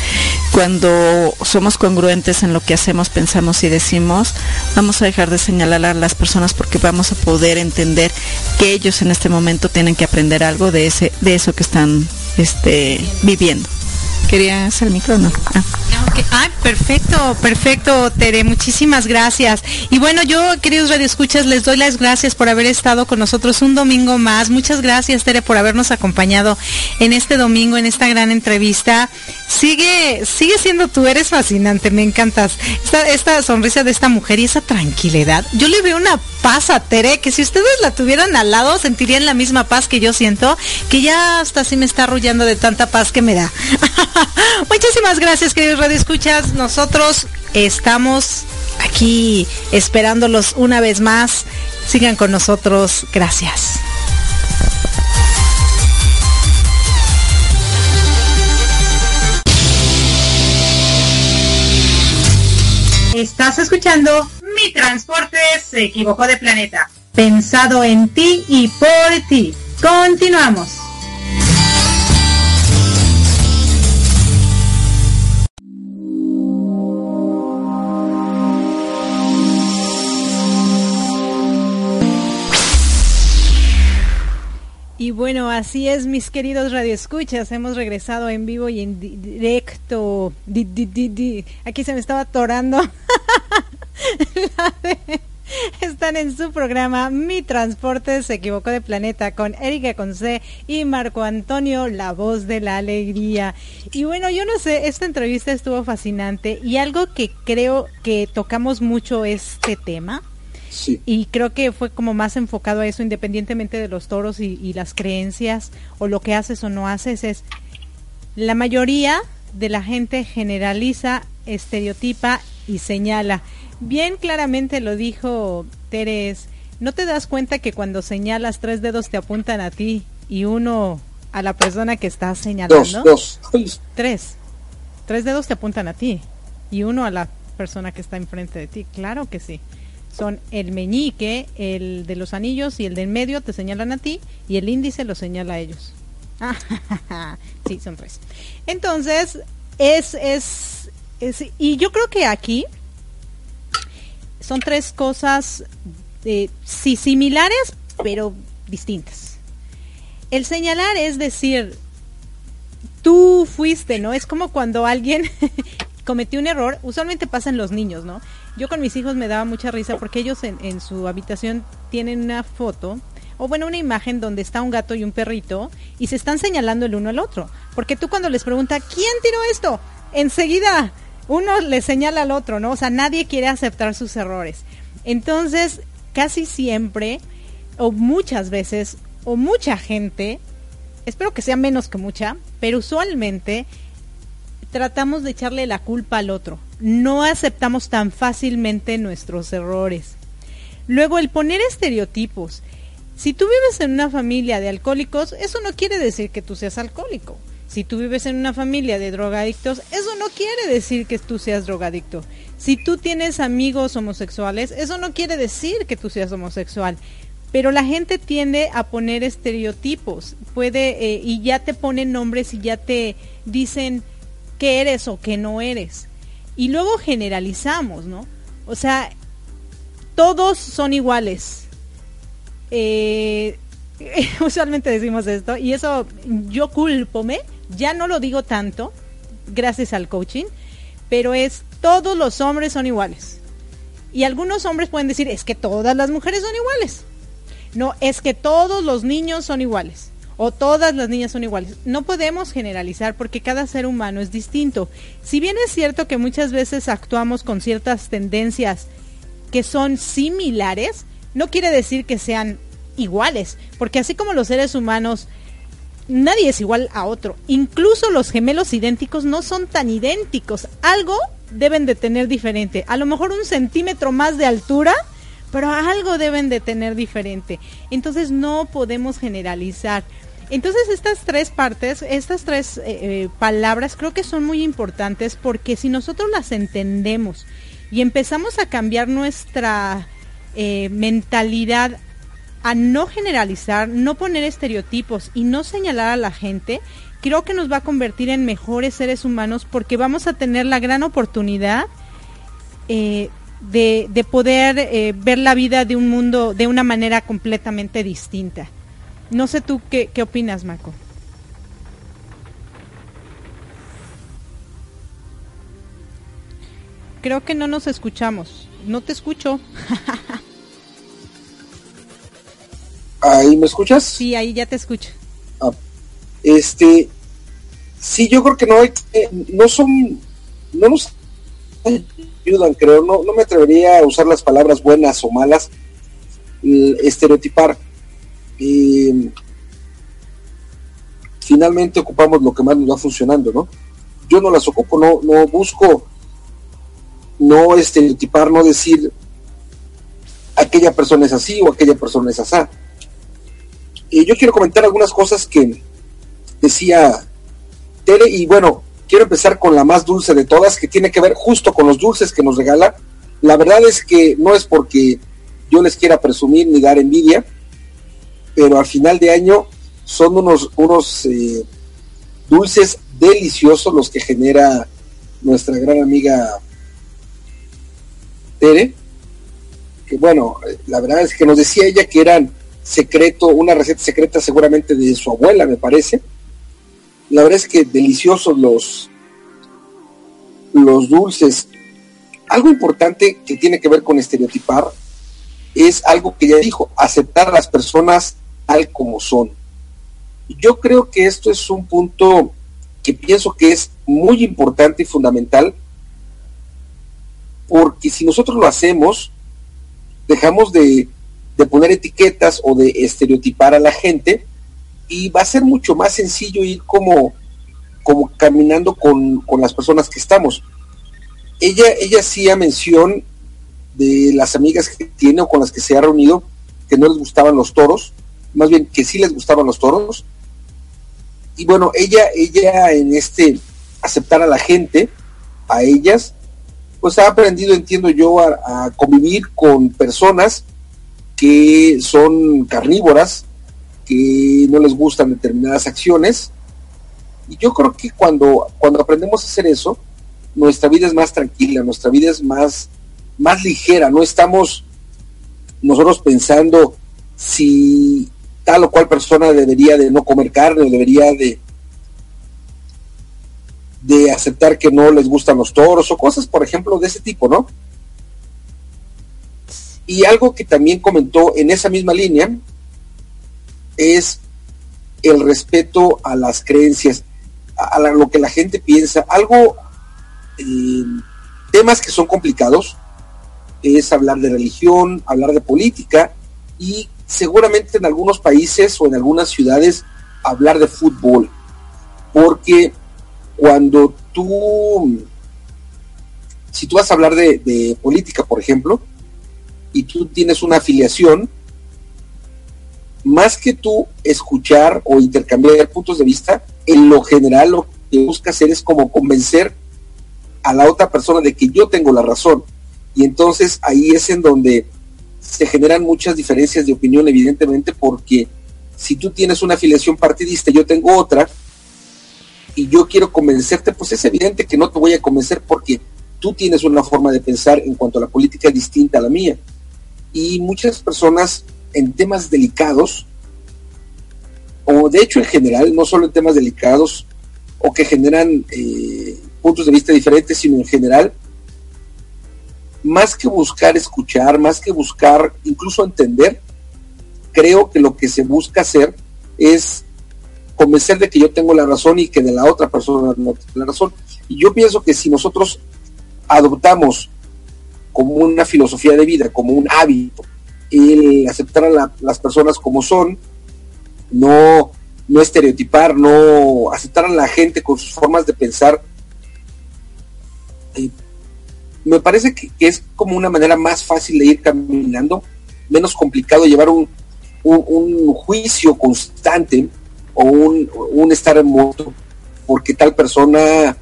Cuando somos congruentes en lo que hacemos, pensamos y decimos, vamos a dejar de señalar a las personas porque vamos a poder entender que ellos en este momento tienen que aprender algo de ese, de eso que están este, viviendo. Quería hacer el micrófono. Ah. Ah, perfecto, perfecto, Tere, muchísimas gracias. Y bueno, yo, queridos radioescuchas, les doy las gracias por haber estado con nosotros un domingo más. Muchas gracias, Tere, por habernos acompañado en este domingo, en esta gran entrevista. Sigue, sigue siendo tú, eres fascinante, me encantas. Esta, esta sonrisa de esta mujer y esa tranquilidad. Yo le veo una paz a Tere, que si ustedes la tuvieran al lado, sentirían la misma paz que yo siento, que ya hasta así me está arrullando de tanta paz que me da. <laughs> Muchísimas gracias, queridos radioescuchas. Nosotros estamos aquí esperándolos una vez más. Sigan con nosotros. Gracias. Estás escuchando Mi Transporte se equivocó de planeta. Pensado en ti y por ti. Continuamos. Así es, mis queridos radioescuchas. Hemos regresado en vivo y en directo. Aquí se me estaba atorando. <laughs> Están en su programa Mi Transporte se equivocó de planeta con Erika Conce y Marco Antonio, la voz de la alegría. Y bueno, yo no sé, esta entrevista estuvo fascinante y algo que creo que tocamos mucho este tema y creo que fue como más enfocado a eso, independientemente de los toros y, las creencias o lo que haces o no haces, es la mayoría de la gente generaliza, estereotipa y señala. Bien claramente lo dijo Teres, ¿no te das cuenta que cuando señalas tres dedos te apuntan a ti y uno a la persona que está señalando? Dos, Tres. Tres dedos te apuntan a ti y uno a la persona que está enfrente de ti. Claro que sí son el meñique, el de los anillos y el del medio te señalan a ti y el índice lo señala a ellos. <laughs> sí, son tres. Entonces, es, es, es, y yo creo que aquí son tres cosas, eh, sí, similares, pero distintas. El señalar es decir, tú fuiste, ¿no? Es como cuando alguien <laughs> cometió un error, usualmente pasa en los niños, ¿no? Yo con mis hijos me daba mucha risa porque ellos en, su habitación tienen una foto o bueno, una imagen donde está un gato y un perrito y se están señalando el uno al otro. Porque tú cuando les pregunta, ¿quién tiró esto? Enseguida uno le señala al otro, ¿no? O sea, nadie quiere aceptar sus errores. Entonces, casi siempre, o muchas veces, o mucha gente, espero que sea menos que mucha, pero usualmente tratamos de echarle la culpa al otro. No aceptamos tan fácilmente nuestros errores. Luego, el poner estereotipos. Si tú vives en una familia de alcohólicos, eso no quiere decir que tú seas alcohólico. Si tú vives en una familia de drogadictos, eso no quiere decir que tú seas drogadicto. Si tú tienes amigos homosexuales, eso no quiere decir que tú seas homosexual. Pero la gente tiende a poner estereotipos, puede eh, y ya te ponen nombres y ya te dicen qué eres o qué no eres. Y luego generalizamos, ¿no? O sea, todos son iguales. Eh, <laughs> usualmente decimos esto y eso yo culpome, ya no lo digo tanto, gracias al coaching, pero es todos los hombres son iguales. Y algunos hombres pueden decir, es que todas las mujeres son iguales. No, es que todos los niños son iguales o todas las niñas son iguales. No podemos generalizar porque cada ser humano es distinto. Si bien es cierto que muchas veces actuamos con ciertas tendencias que son similares, no quiere decir que sean iguales, porque así como los seres humanos, nadie es igual a otro. Incluso los gemelos idénticos no son tan idénticos. Algo deben de tener diferente. A lo mejor un centímetro más de altura, pero algo deben de tener diferente. Entonces no podemos generalizar. Entonces estas tres partes, estas tres eh, eh, palabras creo que son muy importantes porque si nosotros las entendemos y empezamos a cambiar nuestra eh, mentalidad a no generalizar, no poner estereotipos y no señalar a la gente, creo que nos va a convertir en mejores seres humanos porque vamos a tener la gran oportunidad de, de, poder ver la vida de un mundo de una manera completamente distinta. No sé tú qué, qué opinas, Marco. Creo que no nos escuchamos. No te escucho. <laughs> ¿Ahí me escuchas? Sí, ahí ya te escucho. Ah, este, sí, yo creo que no hay, no son, no nos ayudan, creo, no, no me atrevería a usar las palabras buenas o malas, estereotipar y finalmente ocupamos lo que más nos va funcionando, ¿no? Yo no las ocupo, no, no busco no estereotipar, no decir aquella persona es así o aquella persona es así. Y yo quiero comentar algunas cosas que decía Tere y bueno, quiero empezar con la más dulce de todas, que tiene que ver justo con los dulces que nos regala. La verdad es que no es porque yo les quiera presumir ni dar envidia, pero al final de año son unos, unos eh, dulces deliciosos los que genera nuestra gran amiga Tere, que bueno, la verdad es que nos decía ella que eran secreto, una receta secreta seguramente de su abuela, me parece. La verdad es que deliciosos los, los dulces. Algo importante que tiene que ver con estereotipar es algo que ya dijo, aceptar a las personas tal como son. Yo creo que esto es un punto que pienso que es muy importante y fundamental, porque si nosotros lo hacemos, dejamos de, poner etiquetas o de estereotipar a la gente y va a ser mucho más sencillo ir como, como caminando con, con las personas que estamos. Ella, ella hacía mención de las amigas que tiene o con las que se ha reunido que no les gustaban los toros, más bien que sí les gustaban los toros. Y bueno, ella, ella en este aceptar a la gente, a ellas, pues ha aprendido, entiendo yo, a, convivir con personas que son carnívoras, que no les gustan determinadas acciones. Y yo creo que cuando, cuando aprendemos a hacer eso, nuestra vida es más tranquila, nuestra vida es más, más ligera, no estamos nosotros pensando si tal o cual persona debería de no comer carne o debería de, de aceptar que no les gustan los toros o cosas, por ejemplo, de ese tipo, ¿no? Y algo que también comentó en esa misma línea es el respeto a las creencias, a, lo que la gente piensa. Algo, eh, temas que son complicados, es hablar de religión, hablar de política y seguramente en algunos países o en algunas ciudades hablar de fútbol, porque cuando tú, si tú vas a hablar de, política, por ejemplo, y tú tienes una afiliación, más que tú escuchar o intercambiar puntos de vista, en lo general lo que busca hacer es como convencer a la otra persona de que yo tengo la razón. Y entonces ahí es en donde se generan muchas diferencias de opinión, evidentemente, porque si tú tienes una afiliación partidista y yo tengo otra, y yo quiero convencerte, pues es evidente que no te voy a convencer porque tú tienes una forma de pensar en cuanto a la política distinta a la mía. Y muchas personas en temas delicados, o de hecho en general, no solo en temas delicados, o que generan eh, puntos de vista diferentes, sino en general, más que buscar escuchar, más que buscar incluso entender, creo que lo que se busca hacer es convencer de que yo tengo la razón y que de la otra persona no tiene la razón. Y yo pienso que si nosotros adoptamos como una filosofía de vida, como un hábito, el aceptar a las personas como son, no, no estereotipar, no aceptar a la gente con sus formas de pensar, eh, me parece que, es como una manera más fácil de ir caminando, menos complicado llevar un, un, juicio constante o un, un estar en moto porque tal persona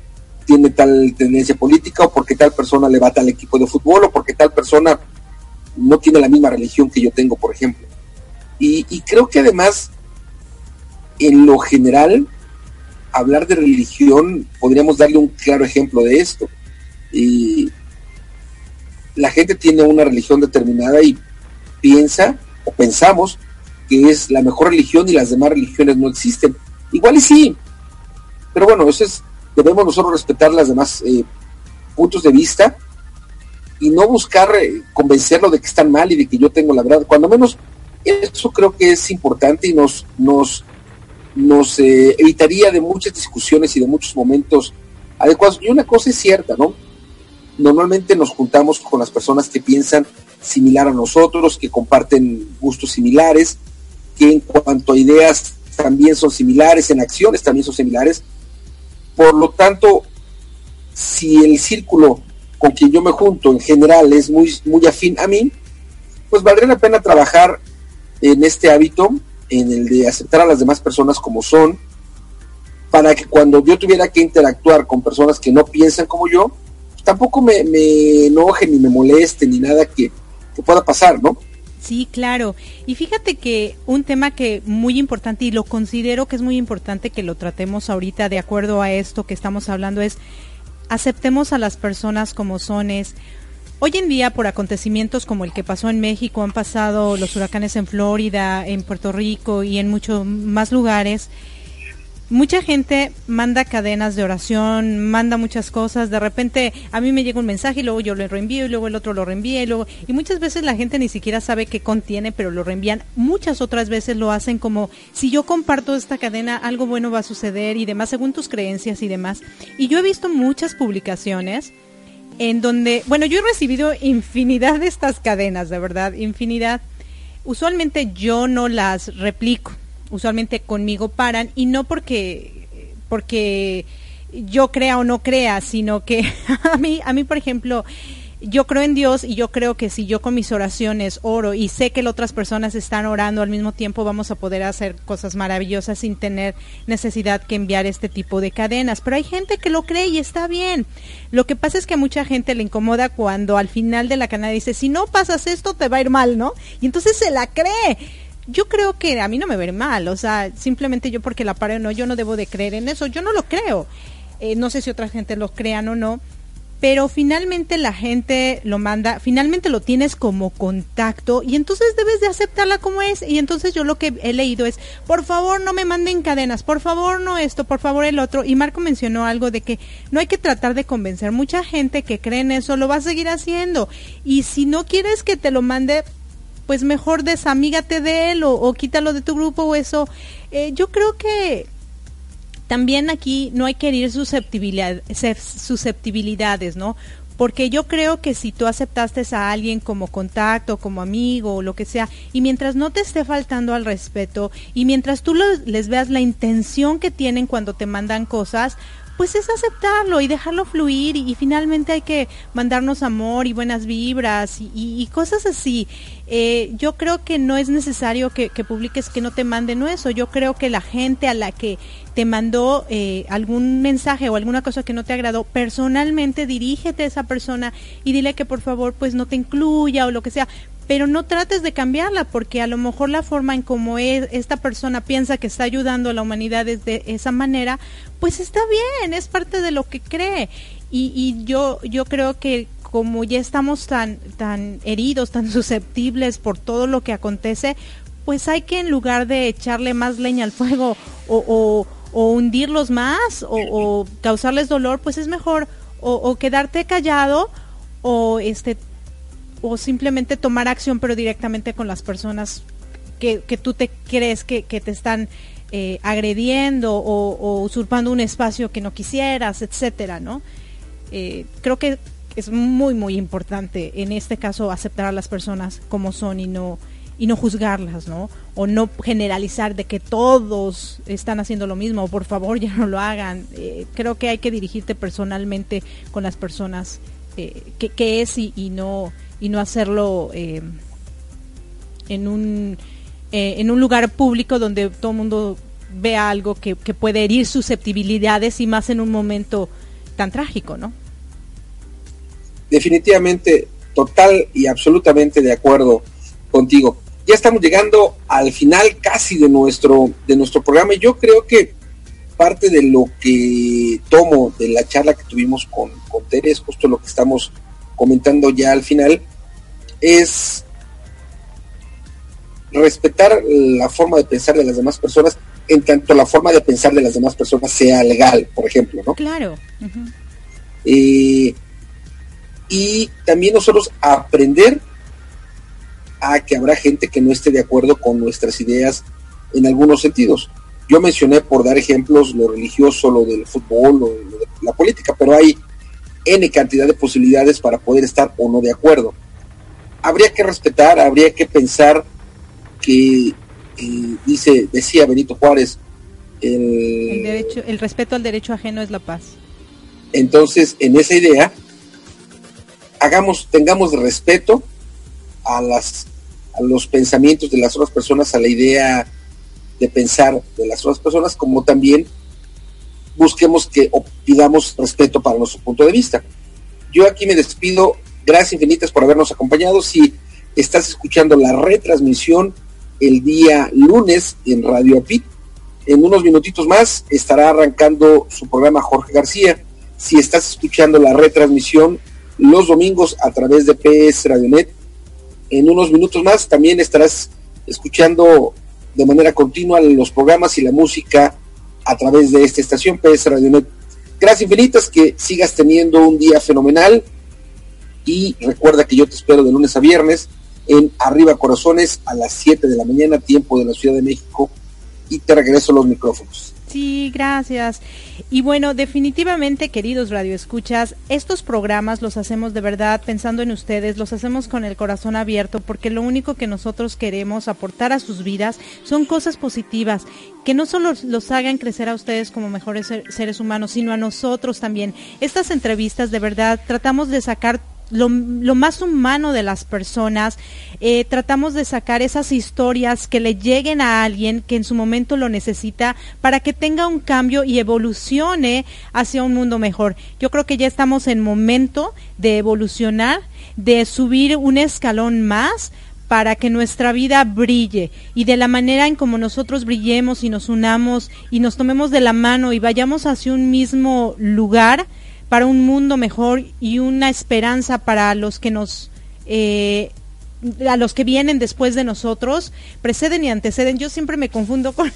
tiene tal tendencia política o porque tal persona le va tal equipo de fútbol o porque tal persona no tiene la misma religión que yo tengo, por ejemplo. Y, creo que además, en lo general, hablar de religión, podríamos darle un claro ejemplo de esto. Y la gente tiene una religión determinada y piensa o pensamos que es la mejor religión y las demás religiones no existen. Igual y sí, pero bueno, eso es, debemos nosotros respetar las demás eh, puntos de vista y no buscar eh, convencerlo de que están mal y de que yo tengo la verdad. Cuando menos eso creo que es importante y nos, nos, nos eh, evitaría de muchas discusiones y de muchos momentos adecuados. Y una cosa es cierta, ¿no? normalmente nos juntamos con las personas que piensan similar a nosotros, que comparten gustos similares, que en cuanto a ideas también son similares, en acciones también son similares. Por lo tanto, si el círculo con quien yo me junto en general es muy, muy afín a mí, pues valdría la pena trabajar en este hábito, en el de aceptar a las demás personas como son, para que cuando yo tuviera que interactuar con personas que no piensan como yo, tampoco me, me enoje ni me moleste ni nada que, pueda pasar, ¿no? Sí, claro. Y fíjate que un tema que muy importante y lo considero que es muy importante que lo tratemos ahorita de acuerdo a esto que estamos hablando es aceptemos a las personas como son es Hoy en día, por acontecimientos como el que pasó en México, han pasado los huracanes en Florida, en Puerto Rico y en muchos más lugares, mucha gente manda cadenas de oración, manda muchas cosas, de repente a mí me llega un mensaje y luego yo lo reenvío y luego el otro lo reenvía y luego y muchas veces la gente ni siquiera sabe qué contiene, pero lo reenvían. Muchas otras veces lo hacen como si yo comparto esta cadena algo bueno va a suceder y demás según tus creencias y demás. Y yo he visto muchas publicaciones en donde, bueno, yo he recibido infinidad de estas cadenas, de verdad, infinidad. Usualmente yo no las replico usualmente conmigo paran y no porque porque yo crea o no crea, sino que <laughs> a mí a mí por ejemplo yo creo en Dios y yo creo que si yo con mis oraciones oro y sé que otras personas están orando al mismo tiempo, vamos a poder hacer cosas maravillosas sin tener necesidad que enviar este tipo de cadenas. Pero hay gente que lo cree y está bien. Lo que pasa es que a mucha gente le incomoda cuando al final de la cadena dice, si no pasas esto, te va a ir mal, ¿no? Y entonces se la cree yo creo que a mí no me ve mal, o sea, simplemente yo porque la paro no, yo no debo de creer en eso, yo no lo creo. Eh, no sé si otra gente lo crean o no, pero finalmente la gente lo manda, finalmente lo tienes como contacto y entonces debes de aceptarla como es. Y entonces yo lo que he leído es, por favor no me manden cadenas, por favor no esto, por favor el otro. Y Marco mencionó algo de que no hay que tratar de convencer. Mucha gente que cree en eso lo va a seguir haciendo. Y si no quieres que te lo mande, pues mejor desamígate de él o, quítalo de tu grupo o eso. Eh, yo creo que también aquí no hay que herir susceptibilidad, susceptibilidades, ¿no? Porque yo creo que si tú aceptaste a alguien como contacto, como amigo o lo que sea, y mientras no te esté faltando al respeto, y mientras tú les veas la intención que tienen cuando te mandan cosas, pues es aceptarlo y dejarlo fluir y, finalmente hay que mandarnos amor y buenas vibras y, cosas así. Eh, yo creo que no es necesario que, publiques que no te manden eso. Yo creo que la gente a la que te mandó eh, algún mensaje o alguna cosa que no te agradó, personalmente dirígete a esa persona y dile que por favor pues no te incluya o lo que sea pero no trates de cambiarla porque a lo mejor la forma en como es, esta persona piensa que está ayudando a la humanidad de esa manera, pues está bien, es parte de lo que cree. Y, y yo, yo creo que como ya estamos tan, tan heridos, tan susceptibles por todo lo que acontece, pues hay que en lugar de echarle más leña al fuego o, hundirlos más o, causarles dolor, pues es mejor o, o quedarte callado o este o simplemente tomar acción pero directamente con las personas que, que tú te crees que, que te están eh, agrediendo o, usurpando un espacio que no quisieras, etcétera, ¿no? Eh, creo que es muy muy importante en este caso aceptar a las personas como son y no y no juzgarlas, ¿no? O no generalizar de que todos están haciendo lo mismo, o por favor <laughs> ya no lo hagan. Eh, creo que hay que dirigirte personalmente con las personas que, que, es y, no y no hacerlo eh, en un eh, en un lugar público donde todo el mundo vea algo que, puede herir susceptibilidades y más en un momento tan trágico, ¿no? Definitivamente, total y absolutamente de acuerdo contigo. Ya estamos llegando al final casi de nuestro, de nuestro programa y yo creo que parte de lo que tomo de la charla que tuvimos con, con Tere es justo lo que estamos comentando ya al final, es respetar la forma de pensar de las demás personas en tanto la forma de pensar de las demás personas sea legal, por ejemplo, ¿no? Claro. Eh, y también nosotros aprender a que habrá gente que no esté de acuerdo con nuestras ideas en algunos sentidos. Yo mencioné, por dar ejemplos, lo religioso, lo del fútbol, lo de la política, pero hay N cantidad de posibilidades para poder estar o no de acuerdo habría que respetar, habría que pensar que eh, dice, decía Benito Juárez, el, derecho, el respeto al derecho ajeno es la paz. Entonces, en esa idea, hagamos, tengamos respeto a las a los pensamientos de las otras personas, a la idea de pensar de las otras personas, como también busquemos que pidamos respeto para nuestro punto de vista. Yo aquí me despido Gracias infinitas por habernos acompañado. Si estás escuchando la retransmisión el día lunes en Radio Apit, en unos minutitos más estará arrancando su programa Jorge García. Si estás escuchando la retransmisión los domingos a través de PS Radionet. En unos minutos más también estarás escuchando de manera continua los programas y la música a través de esta estación PS Radionet. Gracias infinitas, que sigas teniendo un día fenomenal y recuerda que yo te espero de lunes a viernes en Arriba Corazones a las 7 de la mañana, tiempo de la Ciudad de México, y te regreso los micrófonos. Sí, gracias. Y bueno, definitivamente, queridos radioescuchas, estos programas los hacemos de verdad pensando en ustedes, los hacemos con el corazón abierto, porque lo único que nosotros queremos aportar a sus vidas son cosas positivas, que no solo los hagan crecer a ustedes como mejores seres humanos, sino a nosotros también. Estas entrevistas, de verdad, tratamos de sacar lo, más humano de las personas, eh, tratamos de sacar esas historias que le lleguen a alguien que en su momento lo necesita para que tenga un cambio y evolucione hacia un mundo mejor. Yo creo que ya estamos en momento de evolucionar, de subir un escalón más para que nuestra vida brille y de la manera en como nosotros brillemos y nos unamos y nos tomemos de la mano y vayamos hacia un mismo lugar, para un mundo mejor y una esperanza para los que nos eh, a los que vienen después de nosotros, preceden y anteceden. Yo siempre me confundo con,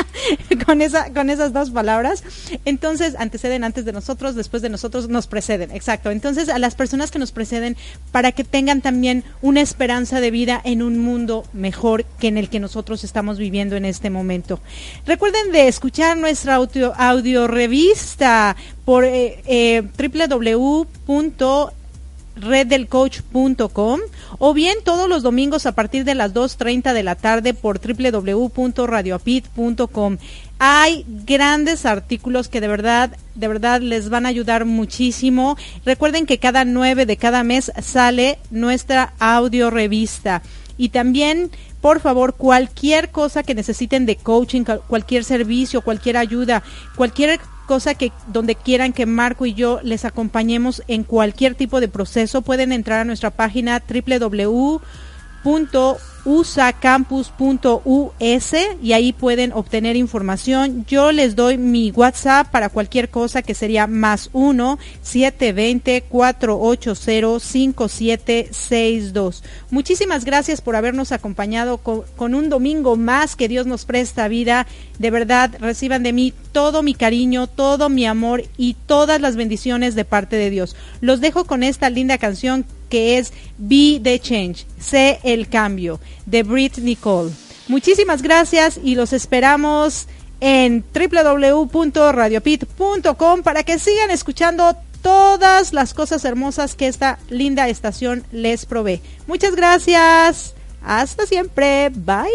<laughs> con, esa, con esas dos palabras. Entonces, anteceden antes de nosotros, después de nosotros nos preceden. Exacto. Entonces, a las personas que nos preceden, para que tengan también una esperanza de vida en un mundo mejor que en el que nosotros estamos viviendo en este momento. Recuerden de escuchar nuestra audio, audio revista por eh, eh, reddelcoach.com o bien todos los domingos a partir de las 2.30 de la tarde por www.radioapit.com. Hay grandes artículos que de verdad, de verdad les van a ayudar muchísimo. Recuerden que cada 9 de cada mes sale nuestra audio revista. Y también, por favor, cualquier cosa que necesiten de coaching, cualquier servicio, cualquier ayuda, cualquier cosa que donde quieran que Marco y yo les acompañemos en cualquier tipo de proceso, pueden entrar a nuestra página www usacampus.us y ahí pueden obtener información. Yo les doy mi WhatsApp para cualquier cosa que sería más 1 720 480 5762. Muchísimas gracias por habernos acompañado con, con un domingo más que Dios nos presta vida. De verdad, reciban de mí todo mi cariño, todo mi amor y todas las bendiciones de parte de Dios. Los dejo con esta linda canción que es Be the Change, sé el cambio, de Brit Nicole. Muchísimas gracias y los esperamos en www.radiopit.com para que sigan escuchando todas las cosas hermosas que esta linda estación les provee. Muchas gracias. Hasta siempre. Bye.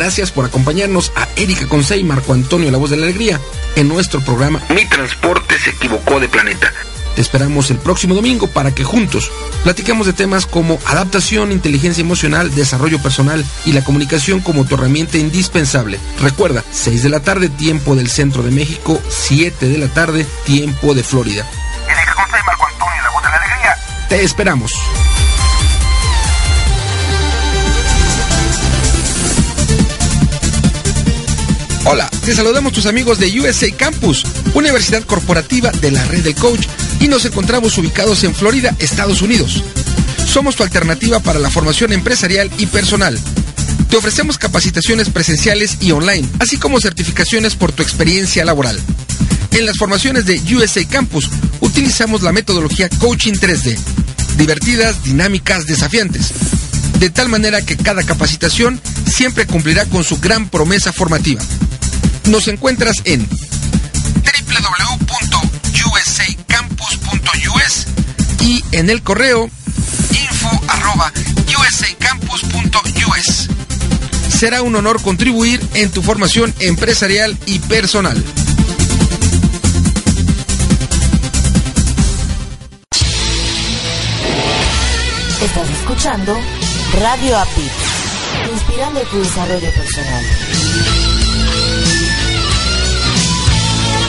Gracias por acompañarnos a Erika Consey y Marco Antonio La Voz de la Alegría en nuestro programa Mi Transporte se equivocó de planeta. Te esperamos el próximo domingo para que juntos platiquemos de temas como adaptación, inteligencia emocional, desarrollo personal y la comunicación como tu herramienta indispensable. Recuerda, 6 de la tarde, tiempo del centro de México, 7 de la tarde, tiempo de Florida. Erika Consey, Marco Antonio, La Voz de la Alegría. Te esperamos. Hola, te saludamos tus amigos de USA Campus, Universidad Corporativa de la Red del Coach, y nos encontramos ubicados en Florida, Estados Unidos. Somos tu alternativa para la formación empresarial y personal. Te ofrecemos capacitaciones presenciales y online, así como certificaciones por tu experiencia laboral. En las formaciones de USA Campus utilizamos la metodología Coaching 3D, divertidas, dinámicas, desafiantes, de tal manera que cada capacitación siempre cumplirá con su gran promesa formativa. Nos encuentras en www.usacampus.us y en el correo info@usacampus.us. Será un honor contribuir en tu formación empresarial y personal. Estás escuchando Radio API, inspirando tu desarrollo personal.